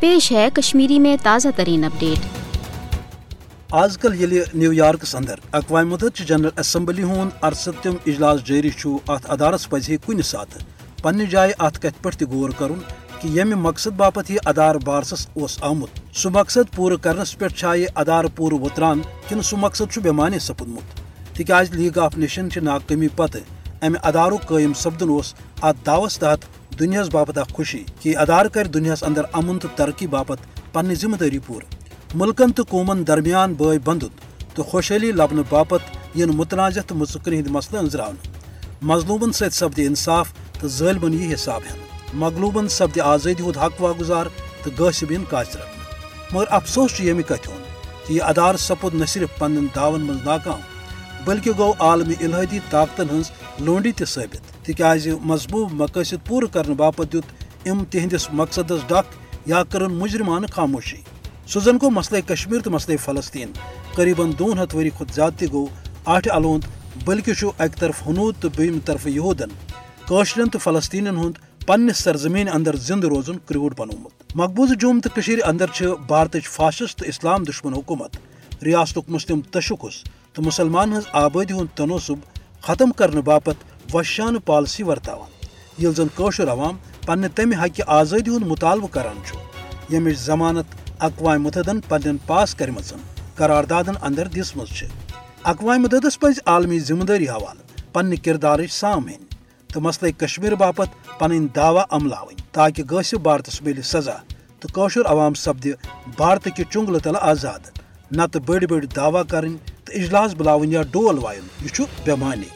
پیش ہے کشمیری میں تازہ ترین اپڈیٹ۔ آز کل یل نیو یارکس اندر اقوام متحدہ جنرل اسمبلی ہند ارستم اجلاس جاری ات ادارس پزہ کن سات پنہ جائے ات کت پہ غور کرن کہ یم مقصد باپت یہ ادار بارسس اس آمت سہ مقصد پور کرنس پہ یہ ادار پور وتران کن سہ مقصد بےمانے سپدمت تکیاز لیگ آف نیشن ناکامی پتہ امہ ادارک قائم سپدن اس ات دعوس تحت دنیا باپت اخ خوشی کہ ادار کر دنیا اندر امن تو ترقی باپت پنہ ذمہ داری پور۔ ملکن تو قومن درمیان بے بندت تو خوشحالی لبنہ باپت ین متنازع تو متثر ہند مسئلہ انزرا مظلومن ست سپد انصاف تو ظالمن یہ حساب ہین مغلوبن سپد آزادی ہند حق واگزار تو غاصبین کاج مگر افسوس یہ کت کہ یہ ادار سپود نہ صرف پن دعون من ناکام بلکہ گو عالمی الحادی طاقتن ہز لونڈی تہ ثابت۔ تکیاز مضبوط مقاصد پور کرنے باپت دیت ام تہندس مقصدس ڈک یا کرن مجرمانہ خاموشی۔ سوزن کو مسئلہ کشمیر تو مسئلہ فلسطین۔ قریباً دون ہتھ وری کھت زیادہ گو آٹھ الوند، بلکہ اک طرف حنود تو بیم طرف یہودن۔ کاشرن تو فلسطین ہند پنس سرزمین اندر زند روزن کروڑ بنومت مقبوض جوم تو اندر بھارت فاشسٹ اسلام دشمن حکومت۔ ریاست مسلم تشخص تو مسلمان ہز آبادی ہند تنوسب ختم کرنے باپت وشان پالسی ورتان یل زن کوشر عوام پنہ تمہ حقہ آزادی ہند مطالبہ کران یمچ ضمانت اقوام متحدن پن پاس کرم قراردادن اندر دسم اقوام متحدس پز عالمی ذمہ داری حوالہ پنہ کردار سام ہین تو مسئلہ کشمیر باپت پن دعوی عمل تاکہ غصب بھارتس مل سزا تو کوشر عوام سپد بھارت کہ چنگل تل آزاد۔ نت بڑ بڑ دعوی کریں تو اجلاس بلاون یا ڈول وائن یہ بےمانی